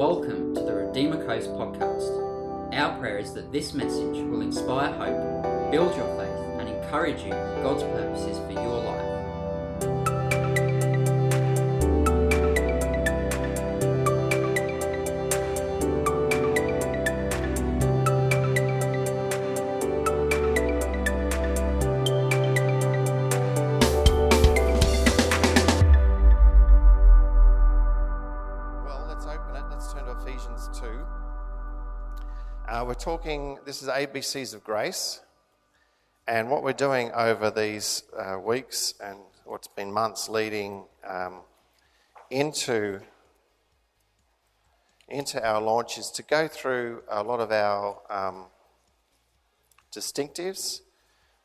Welcome to the Redeemer Coast podcast. Our prayer is that this message will inspire hope, build your faith, and encourage you in God's purposes for your life. ABCs of Grace. And what we're doing over these uh, weeks and what's been months leading um, into, into our launch is to go through a lot of our um, distinctives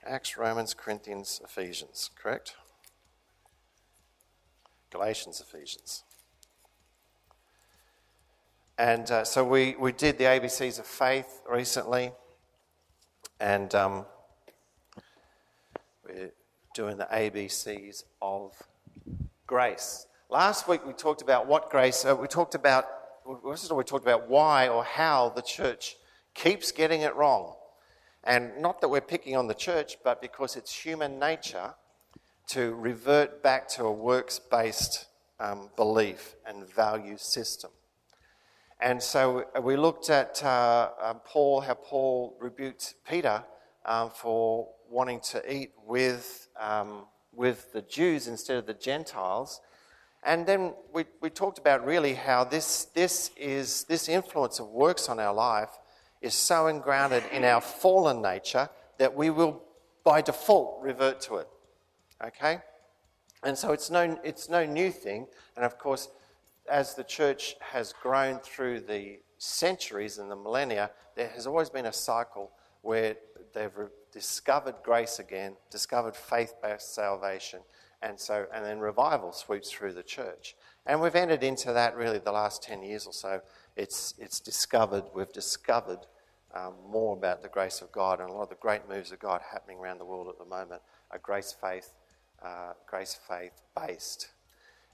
Acts, Romans, Corinthians, Ephesians, correct? Galatians, Ephesians. And uh, so we, we did the ABCs of faith recently, and um, we're doing the ABCs of grace. Last week we talked about what grace, uh, we talked about, we talked about why or how the church keeps getting it wrong. And not that we're picking on the church, but because it's human nature to revert back to a works based um, belief and value system. And so we looked at uh, uh, Paul, how Paul rebuked Peter um, for wanting to eat with, um, with the Jews instead of the Gentiles. And then we, we talked about really how this, this, is, this influence of works on our life is so engrounded in our fallen nature that we will, by default, revert to it. Okay? And so it's no, it's no new thing. And of course, as the church has grown through the centuries and the millennia, there has always been a cycle where they've discovered grace again, discovered faith-based salvation, and so and then revival sweeps through the church. And we've entered into that really the last ten years or so. It's it's discovered we've discovered um, more about the grace of God and a lot of the great moves of God happening around the world at the moment are grace faith, uh, grace faith based.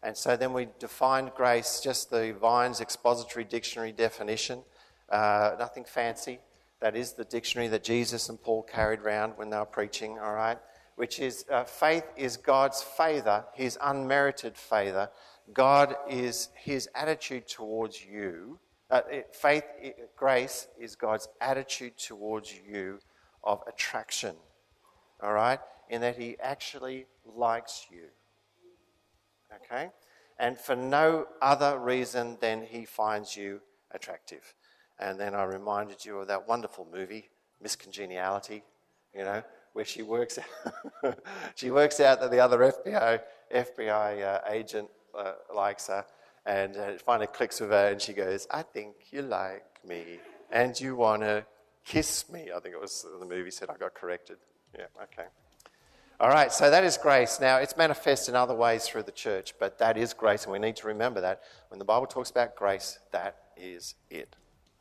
And so then we defined grace, just the Vine's expository dictionary definition, uh, nothing fancy. That is the dictionary that Jesus and Paul carried around when they were preaching, all right? Which is uh, faith is God's favor, his unmerited favor. God is his attitude towards you. Uh, it, faith, it, grace is God's attitude towards you of attraction, all right? In that he actually likes you. Okay? And for no other reason than he finds you attractive. And then I reminded you of that wonderful movie, Miss Congeniality, you know, where she works out, she works out that the other FBI, FBI uh, agent uh, likes her, and uh, it finally clicks with her, and she goes, I think you like me, and you want to kiss me. I think it was the movie said I got corrected. Yeah, okay. All right, so that is grace. Now, it's manifest in other ways through the church, but that is grace, and we need to remember that. When the Bible talks about grace, that is it.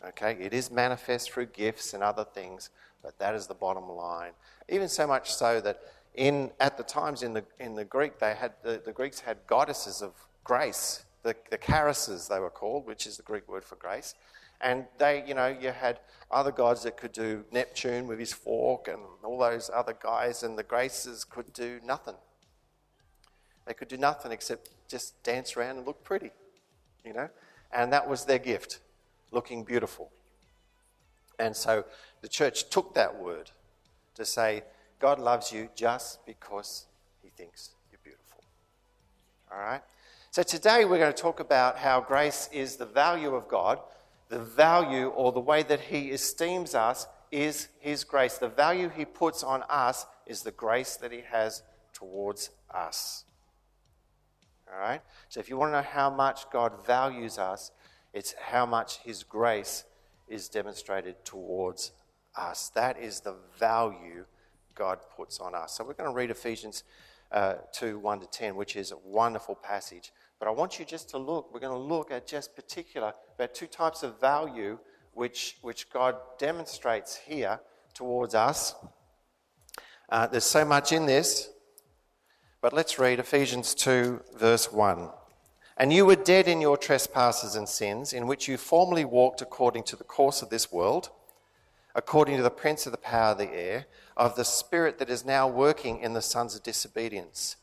Okay? It is manifest through gifts and other things, but that is the bottom line. Even so much so that in, at the times in the, in the Greek, they had, the, the Greeks had goddesses of grace, the, the charises they were called, which is the Greek word for grace. And they, you know, you had other gods that could do Neptune with his fork and all those other guys, and the graces could do nothing. They could do nothing except just dance around and look pretty, you know? And that was their gift, looking beautiful. And so the church took that word to say, God loves you just because he thinks you're beautiful. All right? So today we're going to talk about how grace is the value of God the value or the way that he esteems us is his grace. The value he puts on us is the grace that he has towards us. All right? So if you want to know how much God values us, it's how much his grace is demonstrated towards us. That is the value God puts on us. So we're going to read Ephesians uh, 2 1 to 10, which is a wonderful passage. But I want you just to look, we're going to look at just particular, about two types of value which, which God demonstrates here towards us. Uh, there's so much in this, but let's read Ephesians 2, verse 1. And you were dead in your trespasses and sins, in which you formerly walked according to the course of this world, according to the prince of the power of the air, of the spirit that is now working in the sons of disobedience.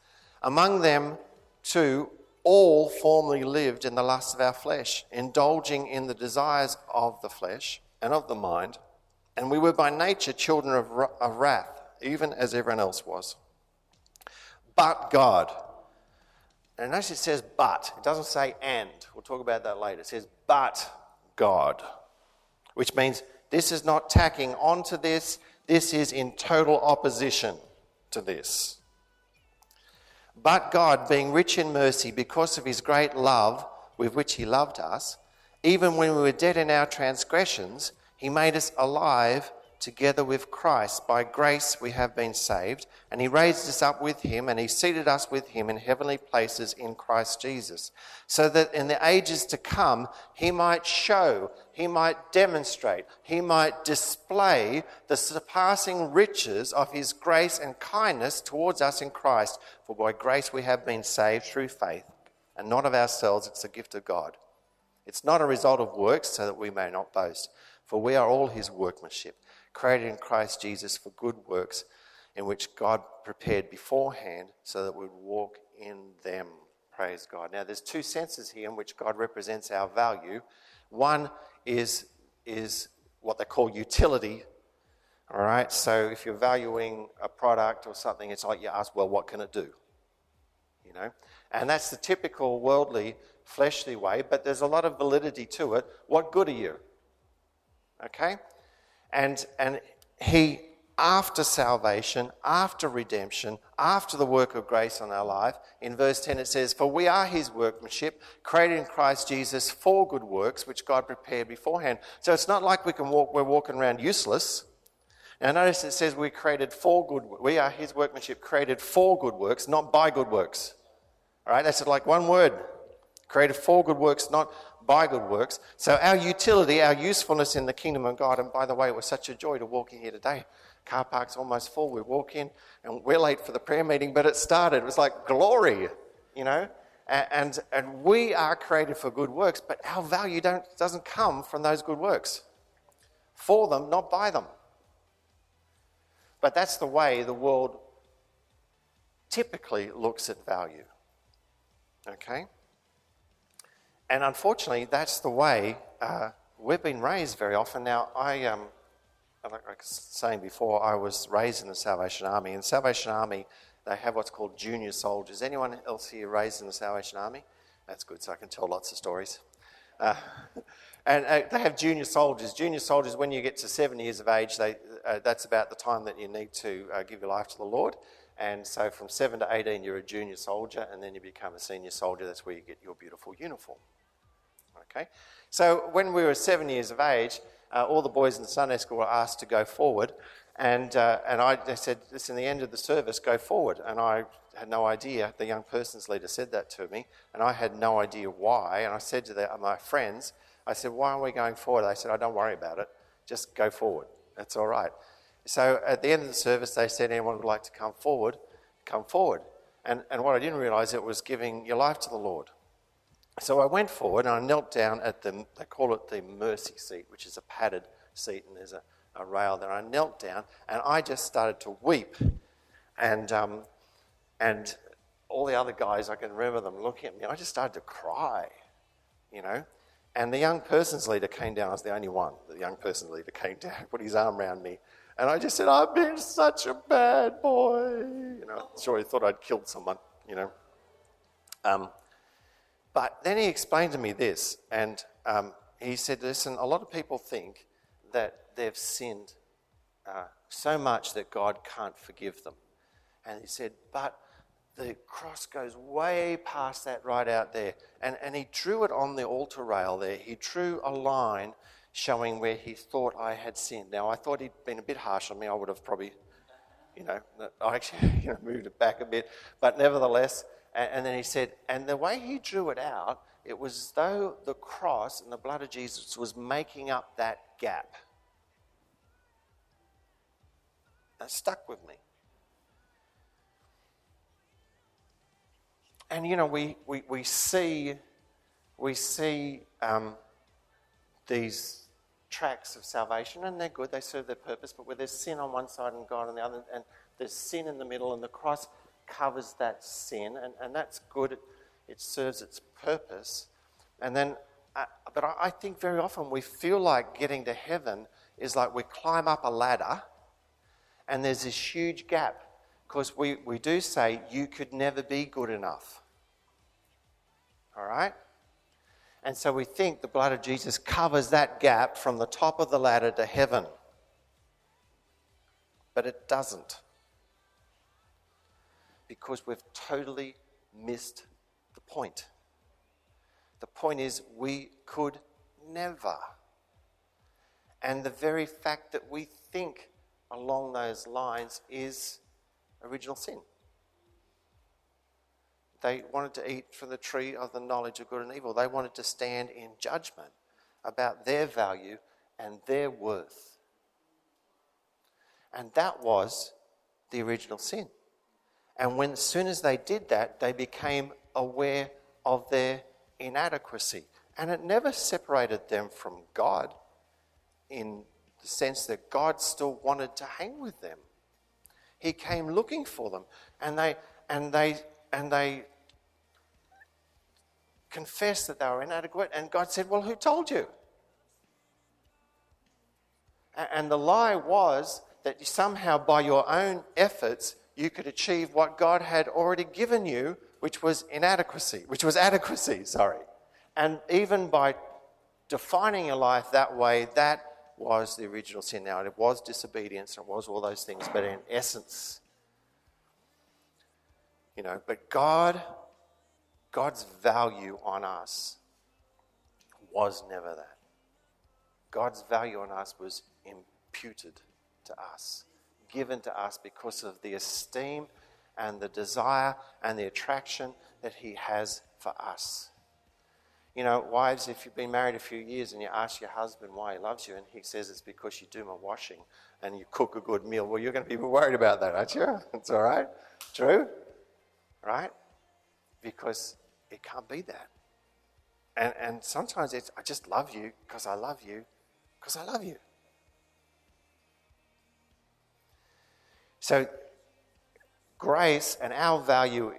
Among them, too, all formerly lived in the lusts of our flesh, indulging in the desires of the flesh and of the mind, and we were by nature children of, of wrath, even as everyone else was. But God, and notice it says but, it doesn't say and. We'll talk about that later. It says but God, which means this is not tacking onto this, this is in total opposition to this. But God, being rich in mercy because of his great love with which he loved us, even when we were dead in our transgressions, he made us alive together with Christ. By grace we have been saved, and He raised us up with Him, and He seated us with Him in heavenly places in Christ Jesus, so that in the ages to come He might show, He might demonstrate, He might display the surpassing riches of His grace and kindness towards us in Christ. For by grace we have been saved through faith, and not of ourselves, it's a gift of God. It's not a result of works, so that we may not boast. For we are all his workmanship, created in Christ Jesus for good works, in which God prepared beforehand so that we'd walk in them. Praise God. Now, there's two senses here in which God represents our value. One is, is what they call utility. All right, so if you're valuing a product or something, it's like you ask, well, what can it do? You know, and that's the typical worldly, fleshly way, but there's a lot of validity to it. What good are you? Okay? And, and he, after salvation, after redemption, after the work of grace on our life, in verse 10 it says, For we are his workmanship, created in Christ Jesus for good works, which God prepared beforehand. So it's not like we can walk, we're walking around useless. Now notice it says we created for good we are his workmanship created for good works, not by good works. All right, that's like one word. Created for good works, not by good works. So our utility, our usefulness in the kingdom of God, and by the way, it was such a joy to walk in here today. Car park's almost full. We walk in and we're late for the prayer meeting, but it started. It was like glory, you know? And, and we are created for good works, but our value don't, doesn't come from those good works. For them, not by them. But that's the way the world typically looks at value. Okay? And unfortunately, that's the way uh, we've been raised very often. Now, I, um, like I was saying before, I was raised in the Salvation Army. In the Salvation Army, they have what's called junior soldiers. Anyone else here raised in the Salvation Army? That's good, so I can tell lots of stories. Uh, and uh, they have junior soldiers. Junior soldiers, when you get to seven years of age, they, uh, that's about the time that you need to uh, give your life to the Lord. And so from 7 to 18, you're a junior soldier, and then you become a senior soldier. That's where you get your beautiful uniform. Okay? So when we were seven years of age, uh, all the boys in the Sunday school were asked to go forward. And, uh, and I they said, listen, the end of the service, go forward. And I had no idea. The young person's leader said that to me, and I had no idea why. And I said to the, my friends, I said, why are we going forward? They said, oh, don't worry about it. Just go forward. That's all right. So at the end of the service, they said, anyone would like to come forward, come forward. And, and what I didn't realize, it was giving your life to the Lord. So I went forward and I knelt down at the, they call it the mercy seat, which is a padded seat, and there's a, a rail there. I knelt down and I just started to weep. And, um, and all the other guys, I can remember them looking at me. I just started to cry, you know. And the young person's leader came down. I was the only one. The young person's leader came down, put his arm around me. And I just said, I've been such a bad boy. You know, sure he thought I'd killed someone, you know. Um, but then he explained to me this, and um, he said, Listen, a lot of people think that they've sinned uh, so much that God can't forgive them. And he said, But the cross goes way past that right out there. And, and he drew it on the altar rail there. He drew a line showing where he thought I had sinned. Now, I thought he'd been a bit harsh on me. I would have probably, you know, I actually you know, moved it back a bit. But nevertheless, and, then he said, and the way he drew it out, it was as though the cross and the blood of Jesus was making up that gap. That stuck with me. And you know, we, we, we see we see um, these tracks of salvation, and they're good, they serve their purpose, but where there's sin on one side and God on the other, and there's sin in the middle, and the cross covers that sin, and, and that's good, it, serves its purpose. And then, uh, but I, I think very often we feel like getting to heaven is like we climb up a ladder, and there's this huge gap, because we, we do say you could never be good enough. All right? And so we think the blood of Jesus covers that gap from the top of the ladder to heaven. But it doesn't. Because we've totally missed the point. The point is, we could never. And the very fact that we think along those lines is original sin. They wanted to eat from the tree of the knowledge of good and evil. They wanted to stand in judgment about their value and their worth. And that was the original sin. And when as soon as they did that, they became aware of their inadequacy. And it never separated them from God in the sense that God still wanted to hang with them. He came looking for them. And they and they and they confessed that they were inadequate, and God said, Well, who told you? And the lie was that somehow by your own efforts you could achieve what God had already given you, which was inadequacy, which was adequacy, sorry. And even by defining your life that way, that was the original sin. Now, it was disobedience, it was all those things, but in essence, you know, but God, God's value on us was never that. God's value on us was imputed to us, given to us because of the esteem and the desire and the attraction that He has for us. You know, wives, if you've been married a few years and you ask your husband why he loves you, and he says it's because you do my washing and you cook a good meal, well, you're going to be worried about that, aren't you? It's all right. True? right? Because it can't be that. And, and sometimes it's, I just love you because I love you because I love you. So, grace and our value,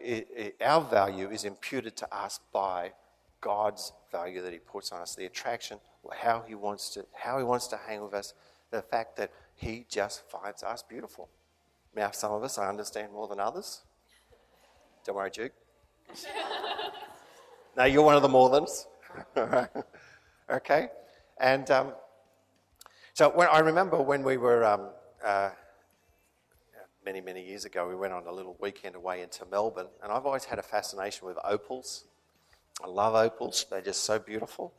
our value is imputed to us by God's value that He puts on us, the attraction, how He wants to, how He wants to hang with us, the fact that He just finds us beautiful. Now, some of us I understand more than others. Don't worry, Duke. no, you're one of the more thans. okay? And um, so when, I remember when we were, um, uh, many, many years ago, we went on a little weekend away into Melbourne, and I've always had a fascination with opals. I love opals, they're just so beautiful.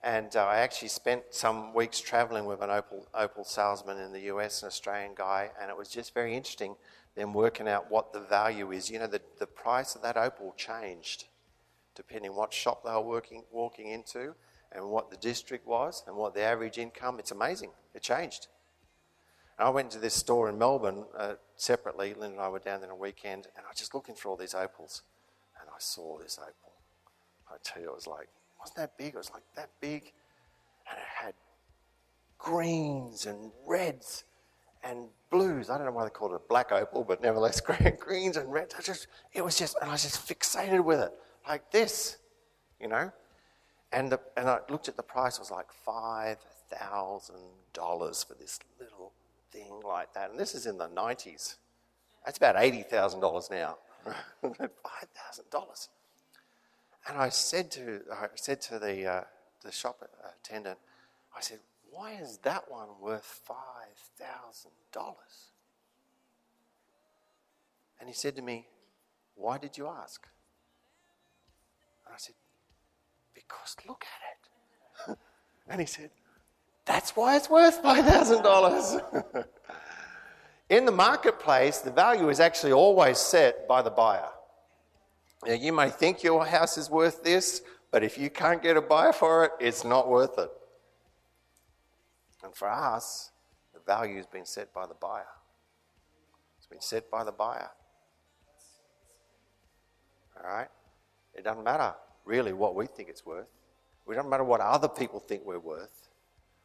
And uh, I actually spent some weeks traveling with an opal, opal salesman in the US, an Australian guy, and it was just very interesting then working out what the value is. You know, the, the price of that opal changed depending what shop they were working, walking into and what the district was and what the average income. It's amazing. It changed. And I went to this store in Melbourne uh, separately. Lynn and I were down there on a weekend, and I was just looking for all these opals, and I saw this opal. I tell you, it was like, wasn't that big? It was like that big, and it had greens and reds and blues. I don't know why they called it a black opal, but nevertheless, greens and reds. I just, it was just, and I was just fixated with it, like this, you know. And the, and I looked at the price. It was like five thousand dollars for this little thing like that. And this is in the nineties. That's about eighty thousand dollars now. five thousand dollars. And I said to I said to the uh, the shop attendant, I said, why is that one worth $5,000? And he said to me, Why did you ask? And I said, Because look at it. and he said, That's why it's worth $5,000. In the marketplace, the value is actually always set by the buyer. Now, you may think your house is worth this, but if you can't get a buyer for it, it's not worth it. And for us, the value has been set by the buyer. It's been set by the buyer. All right? It doesn't matter really what we think it's worth. It doesn't matter what other people think we're worth.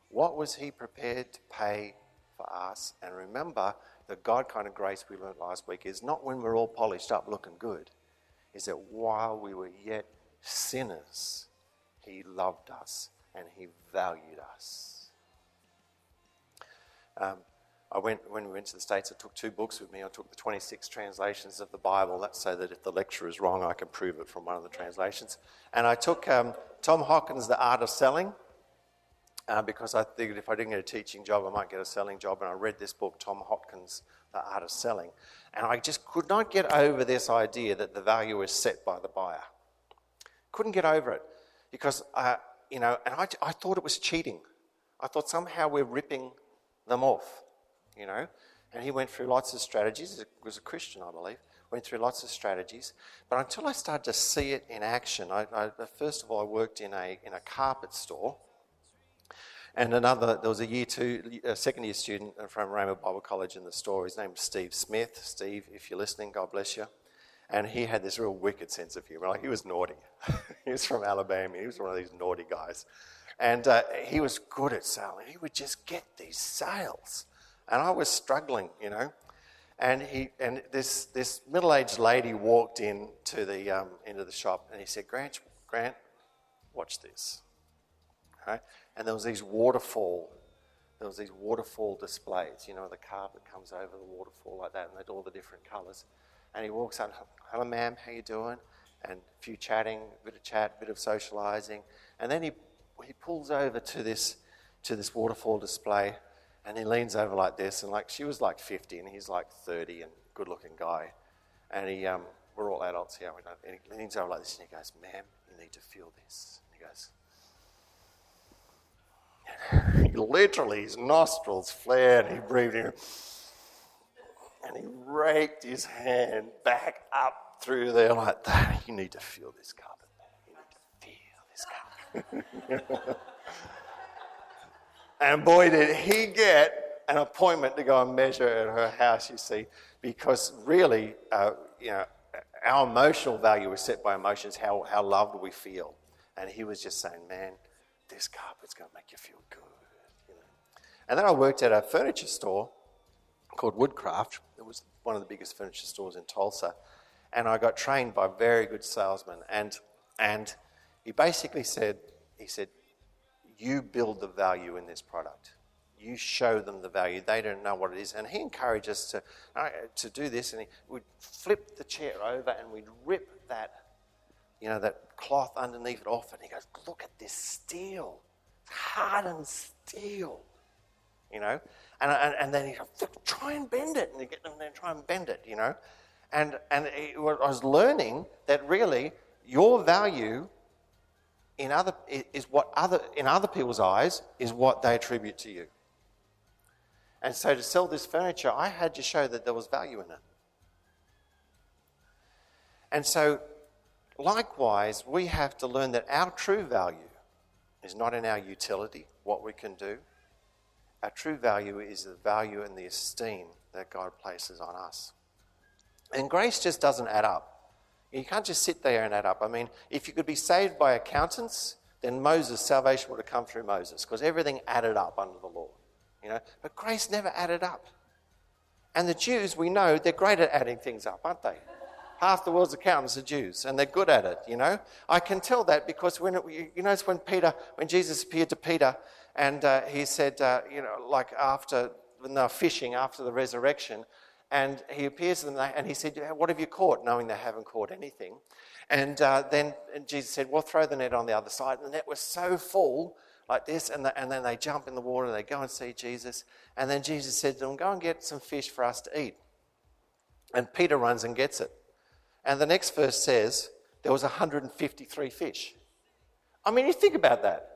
What was he prepared to pay for us? And remember, the God kind of grace we learned last week is not when we're all polished up looking good, is that while we were yet sinners, he loved us and he valued us. Um, I went, when we went to the States, I took two books with me. I took the 26 translations of the Bible. That's so that if the lecture is wrong, I can prove it from one of the translations. And I took um, Tom Hopkins' The Art of Selling, uh, because I figured if I didn't get a teaching job, I might get a selling job. And I read this book, Tom Hopkins' The Art of Selling. And I just could not get over this idea that the value is set by the buyer. Couldn't get over it because, uh, you know, and I, I thought it was cheating. I thought somehow we're ripping them off you know. And he went through lots of strategies. He was a Christian, I believe. Went through lots of strategies. But until I started to see it in action, I, I, first of all, I worked in a, in a carpet store. And another, there was a year two, a second year student from Rhema Bible College in the store. His name was Steve Smith. Steve, if you're listening, God bless you. And he had this real wicked sense of humor. Like he was naughty. he was from Alabama. He was one of these naughty guys. And uh, he was good at selling. He would just get these sales. And I was struggling, you know. And, he, and this, this middle aged lady walked in to the, um, into the shop and he said, Grant, Grant, watch this. Right? And there was these waterfall, there was these waterfall displays. You know, the carpet comes over the waterfall like that and they're all the different colours. And he walks out, hello ma'am, how you doing? And a few chatting, a bit of chat, a bit of socialising. And then he, he pulls over to this, to this waterfall display and he leans over like this, and like she was like 50, and he's like 30, and good looking guy. And he, um, we're all adults here. And he leans over like this, and he goes, Ma'am, you need to feel this. And he goes, literally, his nostrils flared, and he breathed in, and he raked his hand back up through there like that. You need to feel this carpet. You need to feel this carpet. And boy, did he get an appointment to go and measure at her house, you see, because really, uh, you know, our emotional value is set by emotions, how, how loved we feel. And he was just saying, man, this carpet's going to make you feel good. You know? And then I worked at a furniture store called Woodcraft. It was one of the biggest furniture stores in Tulsa. And I got trained by a very good salesman. And, and he basically said, he said, you build the value in this product. You show them the value. They don't know what it is. And he encouraged us to, uh, to do this. And he would flip the chair over and we'd rip that, you know, that cloth underneath it off. And he goes, look at this steel. Hardened steel. You know? And, and, and then he goes, try and bend it. And you get them there, try and bend it, you know? And, and it, I was learning that really your value in other, is what other, in other people's eyes is what they attribute to you. And so to sell this furniture, I had to show that there was value in it. And so, likewise, we have to learn that our true value is not in our utility, what we can do. Our true value is the value and the esteem that God places on us. And grace just doesn't add up. You can't just sit there and add up. I mean, if you could be saved by accountants, then Moses, salvation would have come through Moses because everything added up under the law. You know? But grace never added up. And the Jews, we know, they're great at adding things up, aren't they? Half the world's accountants are Jews, and they're good at it, you know? I can tell that because when, it, you notice when Peter, when Jesus appeared to Peter, and uh, he said, uh, you know, like after, when they were fishing after the resurrection, and he appears to them and he said, What have you caught? Knowing they haven't caught anything. And uh, then and Jesus said, Well, throw the net on the other side. And the net was so full, like this, and, the, and then they jump in the water and they go and see Jesus. And then Jesus said to them, Go and get some fish for us to eat. And Peter runs and gets it. And the next verse says, There was 153 fish. I mean, you think about that.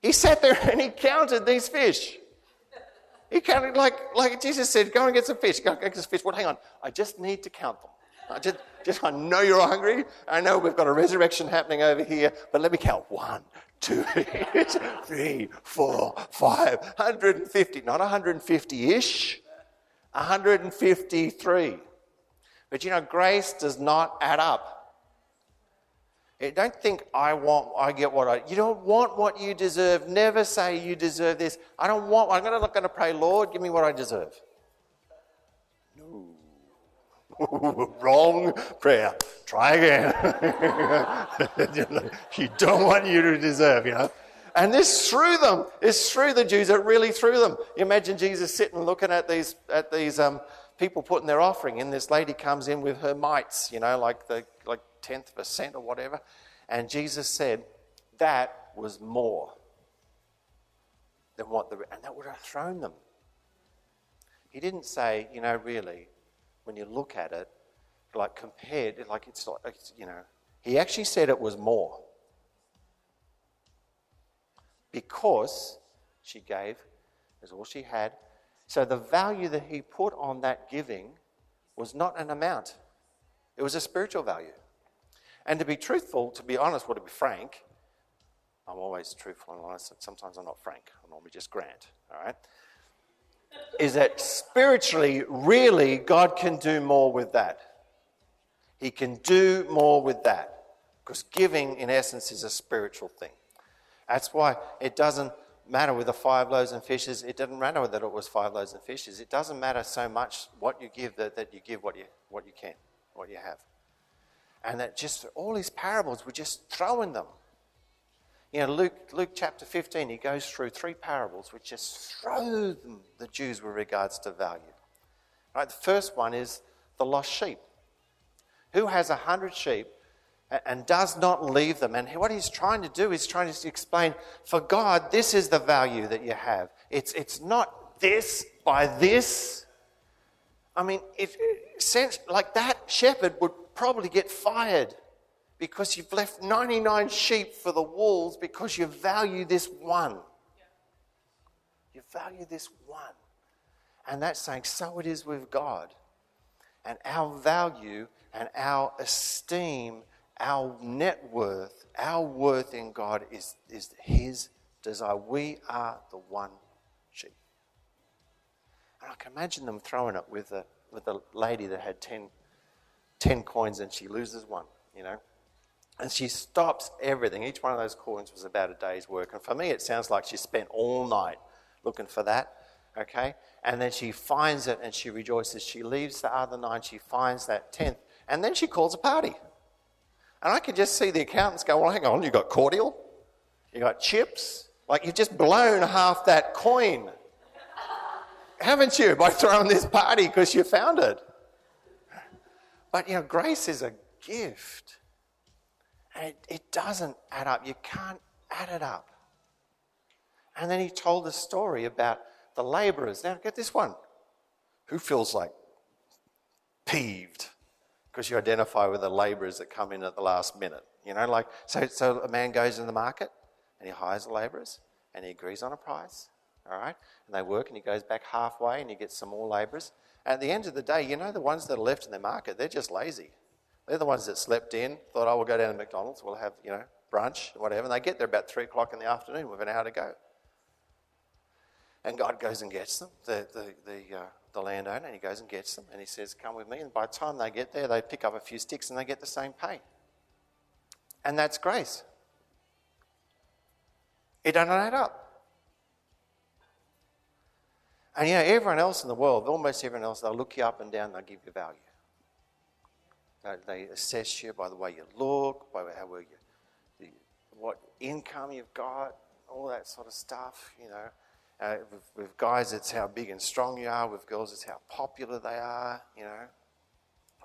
He sat there and he counted these fish. He counted like, like Jesus said, go and get some fish. Go and get some fish. Well, hang on. I just need to count them. I just, just I know you're hungry. I know we've got a resurrection happening over here, but let me count. One, two, three, four, five, 150. Not 150-ish. 153. But you know, grace does not add up. Don't think I want, I get what I. You don't want what you deserve. Never say you deserve this. I don't want. I'm not going to pray, Lord, give me what I deserve. No. Wrong prayer. Try again. you don't want you to deserve, you know. And this threw them. This threw the Jews. It really threw them. You imagine Jesus sitting looking at these at these um, people putting their offering in. This lady comes in with her mites, you know, like the like tenth percent or whatever. And Jesus said that was more than what the and that would have thrown them. He didn't say, you know, really, when you look at it, like compared, like it's like it's, you know. He actually said it was more because she gave is all she had. So the value that he put on that giving was not an amount, it was a spiritual value. And to be truthful, to be honest, or to be frank, I'm always truthful and honest. Sometimes I'm not frank. I'm normally just Grant, all right? Is that spiritually, really, God can do more with that. He can do more with that. Because giving, in essence, is a spiritual thing. That's why it doesn't matter with the five loaves and fishes. It doesn't matter that it was five loaves and fishes. It doesn't matter so much what you give that, that you give what you, what you can, what you have. And that just all these parables, we're just throwing them. You know, Luke, Luke chapter 15, he goes through three parables which just throw them, the Jews with regards to value. Right, the first one is the lost sheep. Who has a hundred sheep and does not leave them. And what he's trying to do is trying to explain for God, this is the value that you have. It's, it's not this by this. I mean, if, sense, like that shepherd would probably get fired because you've left 99 sheep for the wolves because you value this one. You value this one. And that's saying, so it is with God. And our value and our esteem our net worth, our worth in God is, is His desire. We are the one sheep. And I can imagine them throwing it with a, with a lady that had 10, 10 coins and she loses one, you know. And she stops everything. Each one of those coins was about a day's work. And for me, it sounds like she spent all night looking for that, okay? And then she finds it and she rejoices. She leaves the other nine, she finds that tenth, and then she calls a party. And I could just see the accountants go, well, hang on, you got cordial, you got chips, like you've just blown half that coin. Haven't you? By throwing this party because you found it. But you know, grace is a gift. And it, it doesn't add up. You can't add it up. And then he told the story about the laborers. Now, get this one. Who feels like peeved because you identify with the labourers that come in at the last minute. You know, like, so, so a man goes in the market and he hires the labourers and he agrees on a price, all right? And they work and he goes back halfway and he gets some more labourers. At the end of the day, you know, the ones that are left in the market, they're just lazy. They're the ones that slept in, thought, oh, we'll go down to McDonald's, we'll have, you know, brunch, whatever. And they get there about three o'clock in the afternoon with an hour to go. And God goes and gets them, the, the, the, uh, the landowner, and he goes and gets them, and he says, Come with me. And by the time they get there, they pick up a few sticks and they get the same pay. And that's grace. It doesn't add up. And you know, everyone else in the world, almost everyone else, they'll look you up and down, they'll give you value. They assess you by the way you look, by how well you, what income you've got, all that sort of stuff, you know. Uh, with, with guys, it's how big and strong you are. With girls, it's how popular they are, you know.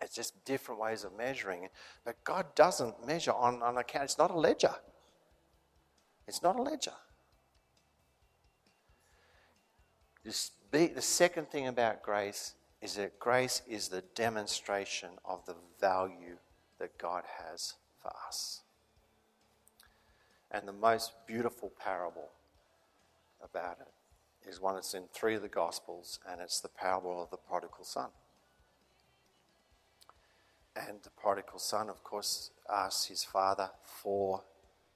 It's just different ways of measuring. But God doesn't measure on, on account. It's not a ledger. It's not a ledger. This, the second thing about grace is that grace is the demonstration of the value that God has for us. And the most beautiful parable about it is one that's in three of the Gospels, and it's the parable of the prodigal son. And the prodigal son, of course, asks his father for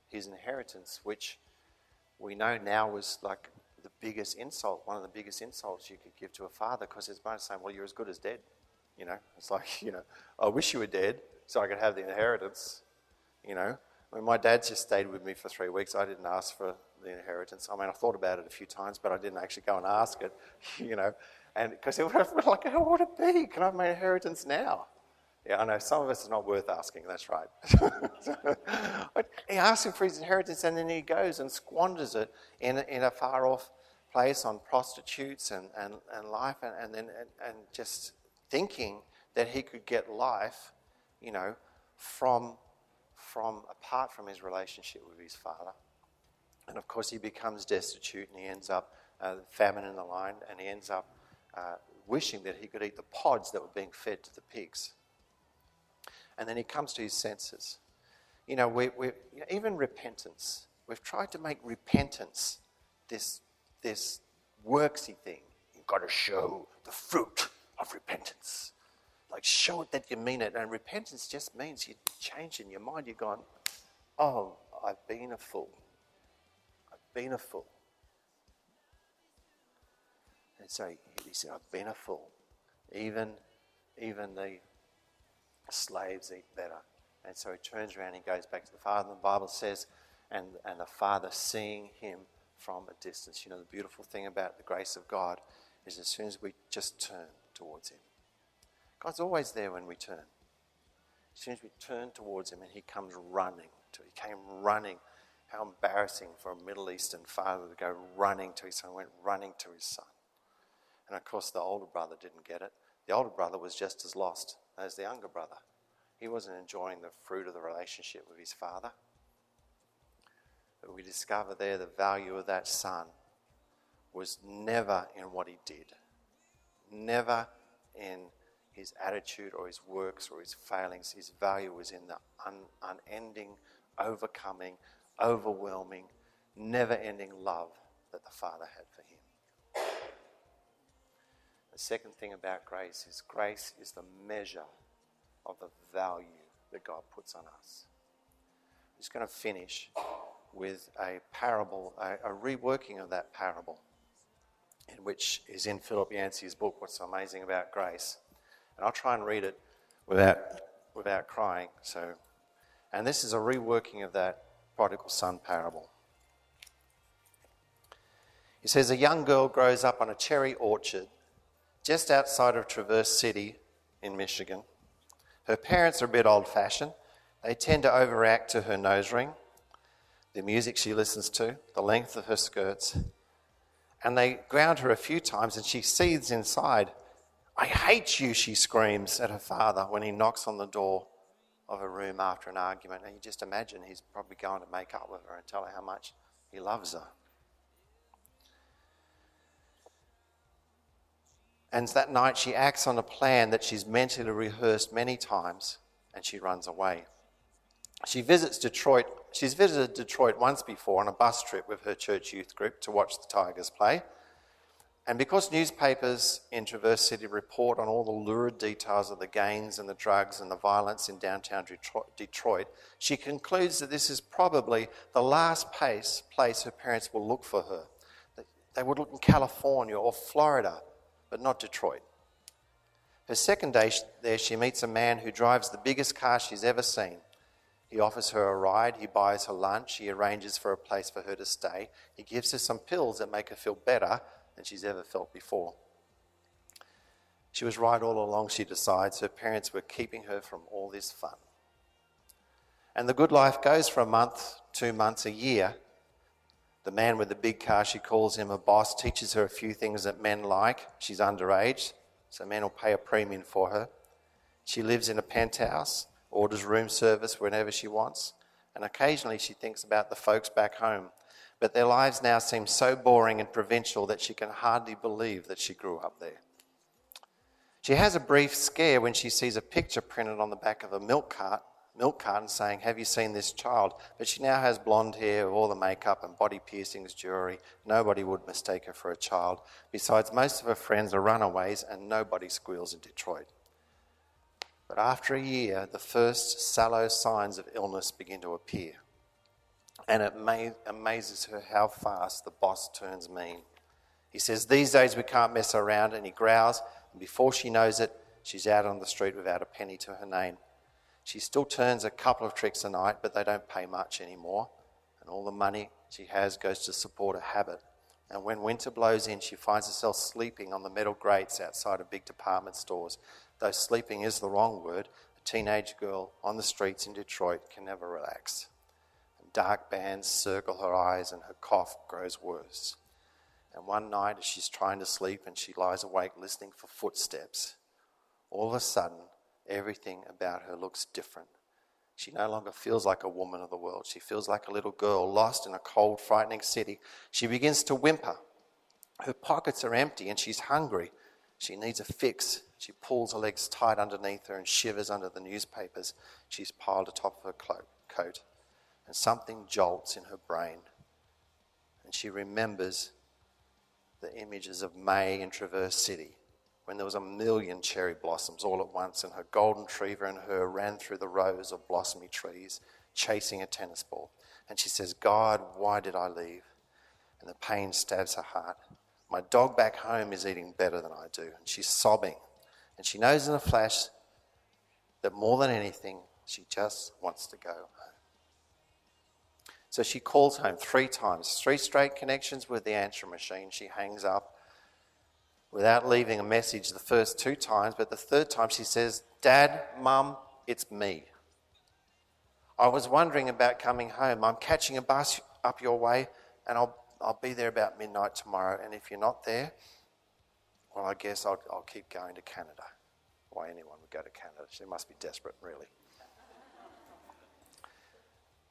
his inheritance, which we know now was like the biggest insult, one of the biggest insults you could give to a father, because his mother's saying, Well, you're as good as dead. You know, it's like, you know, I wish you were dead so I could have the inheritance, you know. My dad just stayed with me for three weeks. I didn't ask for the inheritance. I mean, I thought about it a few times, but I didn't actually go and ask it, you know. And because it was like, how would it be? Can I have my inheritance now? Yeah, I know some of us are not worth asking, that's right. he asks him for his inheritance and then he goes and squanders it in, in a far off place on prostitutes and, and, and life and, and then and, and just thinking that he could get life, you know, from, from apart from his relationship with his father. And of course, he becomes destitute and he ends up uh, famine in the line and he ends up uh, wishing that he could eat the pods that were being fed to the pigs. And then he comes to his senses. You know, we, we, even repentance, we've tried to make repentance this, this worksy thing. You've got to show the fruit of repentance. Like, show it that you mean it. And repentance just means you change in your mind. You're going, oh, I've been a fool. Been a fool. And so he said, I've been a fool. Even, even the slaves eat better. And so he turns around and goes back to the father. And the Bible says, and, and the father seeing him from a distance. You know, the beautiful thing about the grace of God is as soon as we just turn towards him, God's always there when we turn. As soon as we turn towards him and he comes running to he came running. How embarrassing for a Middle Eastern father to go running to his son, went running to his son. And of course the older brother didn't get it. The older brother was just as lost as the younger brother. He wasn't enjoying the fruit of the relationship with his father. But we discover there the value of that son was never in what he did, never in his attitude or his works or his failings. His value was in the un- unending, overcoming, overwhelming, never ending love that the Father had for him. The second thing about grace is grace is the measure of the value that God puts on us. I'm just going to finish with a parable, a, a reworking of that parable, in which is in Philip Yancey's book, What's Amazing About Grace. And I'll try and read it without, without crying. So, and this is a reworking of that prodigal son parable. He says a young girl grows up on a cherry orchard just outside of Traverse City in Michigan. Her parents are a bit old fashioned. They tend to overact to her nose ring, the music she listens to, the length of her skirts. And they ground her a few times and she seethes inside. I hate you, she screams at her father when he knocks on the door of a room after an argument. And you just imagine he's probably going to make up with her and tell her how much he loves her. And that night she acts on a plan that she's mentally rehearsed many times and she runs away. She visits Detroit. She's visited Detroit once before on a bus trip with her church youth group to watch the Tigers play. And because newspapers in Traverse City report on all the lurid details of the gangs and the drugs and the violence in downtown Detroit, she concludes that this is probably the last place, place her parents will look for her. They would look in California or Florida but not Detroit. Her second day there, she meets a man who drives the biggest car she's ever seen. He offers her a ride, he buys her lunch, he arranges for a place for her to stay, he gives her some pills that make her feel better than she's ever felt before. She was right all along, she decides. Her parents were keeping her from all this fun. And the good life goes for a month, two months, a year, the man with the big car, she calls him a boss, teaches her a few things that men like. She's underage, so men will pay a premium for her. She lives in a penthouse, orders room service whenever she wants, and occasionally she thinks about the folks back home. But their lives now seem so boring and provincial that she can hardly believe that she grew up there. She has a brief scare when she sees a picture printed on the back of a milk cart milk carton saying, Have you seen this child? But she now has blonde hair, all the makeup and body piercings, jewelry. Nobody would mistake her for a child. Besides, most of her friends are runaways and nobody squeals in Detroit. But after a year, the first sallow signs of illness begin to appear. And it amazes her how fast the boss turns mean. He says, These days we can't mess around, and he growls, and before she knows it, she's out on the street without a penny to her name. She still turns a couple of tricks a night, but they don't pay much anymore. And all the money she has goes to support a habit. And when winter blows in, she finds herself sleeping on the metal grates outside of big department stores. Though sleeping is the wrong word, a teenage girl on the streets in Detroit can never relax. Dark bands circle her eyes, and her cough grows worse. And one night, as she's trying to sleep and she lies awake listening for footsteps, all of a sudden, everything about her looks different. She no longer feels like a woman of the world. She feels like a little girl lost in a cold, frightening city. She begins to whimper. Her pockets are empty and she's hungry. She needs a fix. She pulls her legs tight underneath her and shivers under the newspapers she's piled atop of her cloak, coat. And something jolts in her brain. And she remembers the images of May in Traverse City when there was a million cherry blossoms all at once and her golden retriever and her ran through the rows of blossomy trees chasing a tennis ball. And she says, God, why did I leave? And the pain stabs her heart. My dog back home is eating better than I do. And she's sobbing. And she knows in a flash that more than anything, she just wants to go. So she calls home three times, three straight connections with the answering machine. She hangs up without leaving a message the first two times, but the third time she says, Dad, Mum, it's me. I was wondering about coming home. I'm catching a bus up your way, and I'll, I'll be there about midnight tomorrow. And if you're not there, well, I guess I'll, I'll keep going to Canada. Why anyone would go to Canada? She must be desperate, really.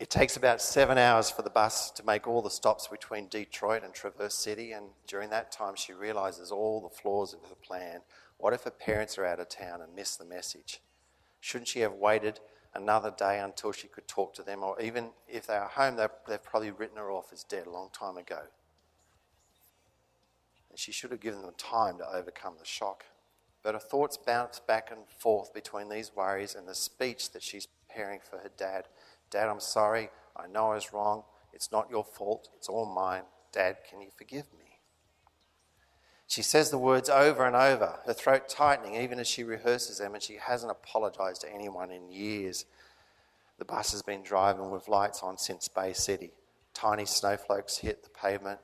It takes about seven hours for the bus to make all the stops between Detroit and Traverse City, and during that time, she realizes all the flaws of her plan. What if her parents are out of town and miss the message? Shouldn't she have waited another day until she could talk to them? Or even if they are home, they've, they've probably written her off as dead a long time ago. And she should have given them time to overcome the shock. But her thoughts bounce back and forth between these worries and the speech that she's preparing for her dad Dad, I'm sorry. I know I was wrong. It's not your fault. It's all mine. Dad, can you forgive me? She says the words over and over, her throat tightening even as she rehearses them, and she hasn't apologized to anyone in years. The bus has been driving with lights on since Bay City. Tiny snowflakes hit the pavement,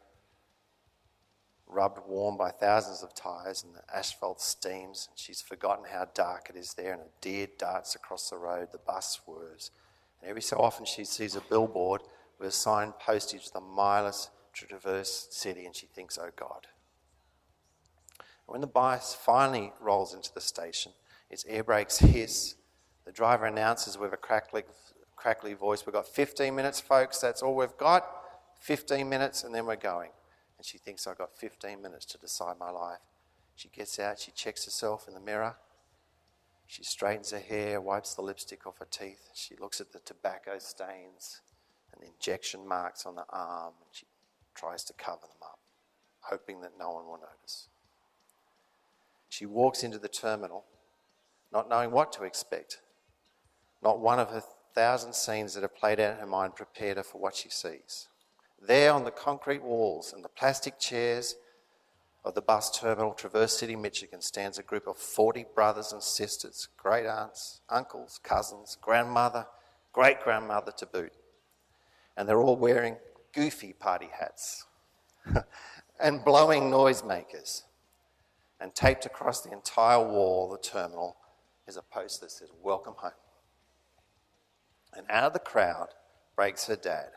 rubbed warm by thousands of tires, and the asphalt steams. And she's forgotten how dark it is there, and a deer darts across the road. The bus swerves. And every so often she sees a billboard with a sign postage the milest Traverse City, and she thinks, oh God. When the bus finally rolls into the station, its air brakes hiss. The driver announces with a crackly, crackly voice, We've got 15 minutes, folks. That's all we've got. 15 minutes, and then we're going. And she thinks, I've got 15 minutes to decide my life. She gets out, she checks herself in the mirror, she straightens her hair, wipes the lipstick off her teeth. She looks at the tobacco stains and injection marks on the arm, and she tries to cover them up, hoping that no one will notice. She walks into the terminal, not knowing what to expect. Not one of her thousand scenes that have played out in her mind prepared her for what she sees. There on the concrete walls and the plastic chairs of the bus terminal, Traverse City, Michigan, stands a group of 40 brothers and sisters, great aunts, uncles, cousins, grandmother, great grandmother to boot. And they're all wearing goofy party hats and blowing noisemakers. And taped across the entire wall of the terminal is a post that says, Welcome home. And out of the crowd breaks her dad.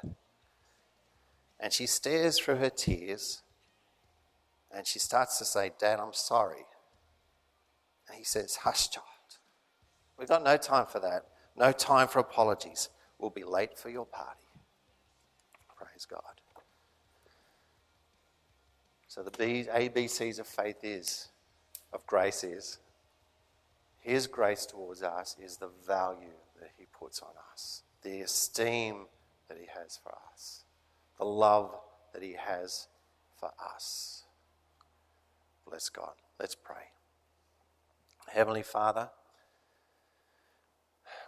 And she stares through her tears and she starts to say, Dad, I'm sorry. And he says, Hush, child. We've got no time for that. No time for apologies. We'll be late for your party. Praise God. So the B, ABCs of faith is, of grace is, His grace towards us is the value that He puts on us, the esteem that He has for us, the love that He has for us. Bless God. Let's pray. Heavenly Father,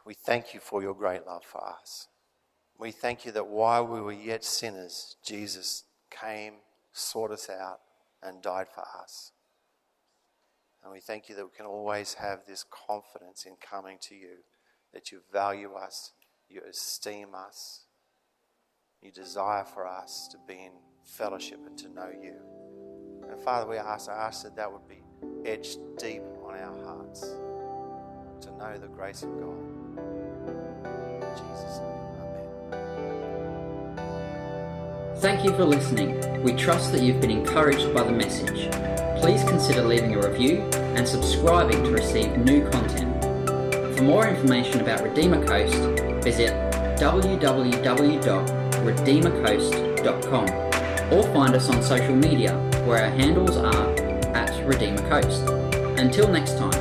we thank you for your great love for us. We thank you that while we were yet sinners, Jesus came, sought us out, and died for us. And we thank you that we can always have this confidence in coming to you, that you value us, you esteem us, you desire for us to be in fellowship and to know you. And Father, we ask, I ask that that would be etched deep on our hearts to know the grace of God. In Jesus' name, amen. Thank you for listening. We trust that you've been encouraged by the message. Please consider leaving a review and subscribing to receive new content. For more information about Redeemer Coast, visit www.redeemercoast.com or find us on social media where our handles are at Redeemer Coast. Until next time.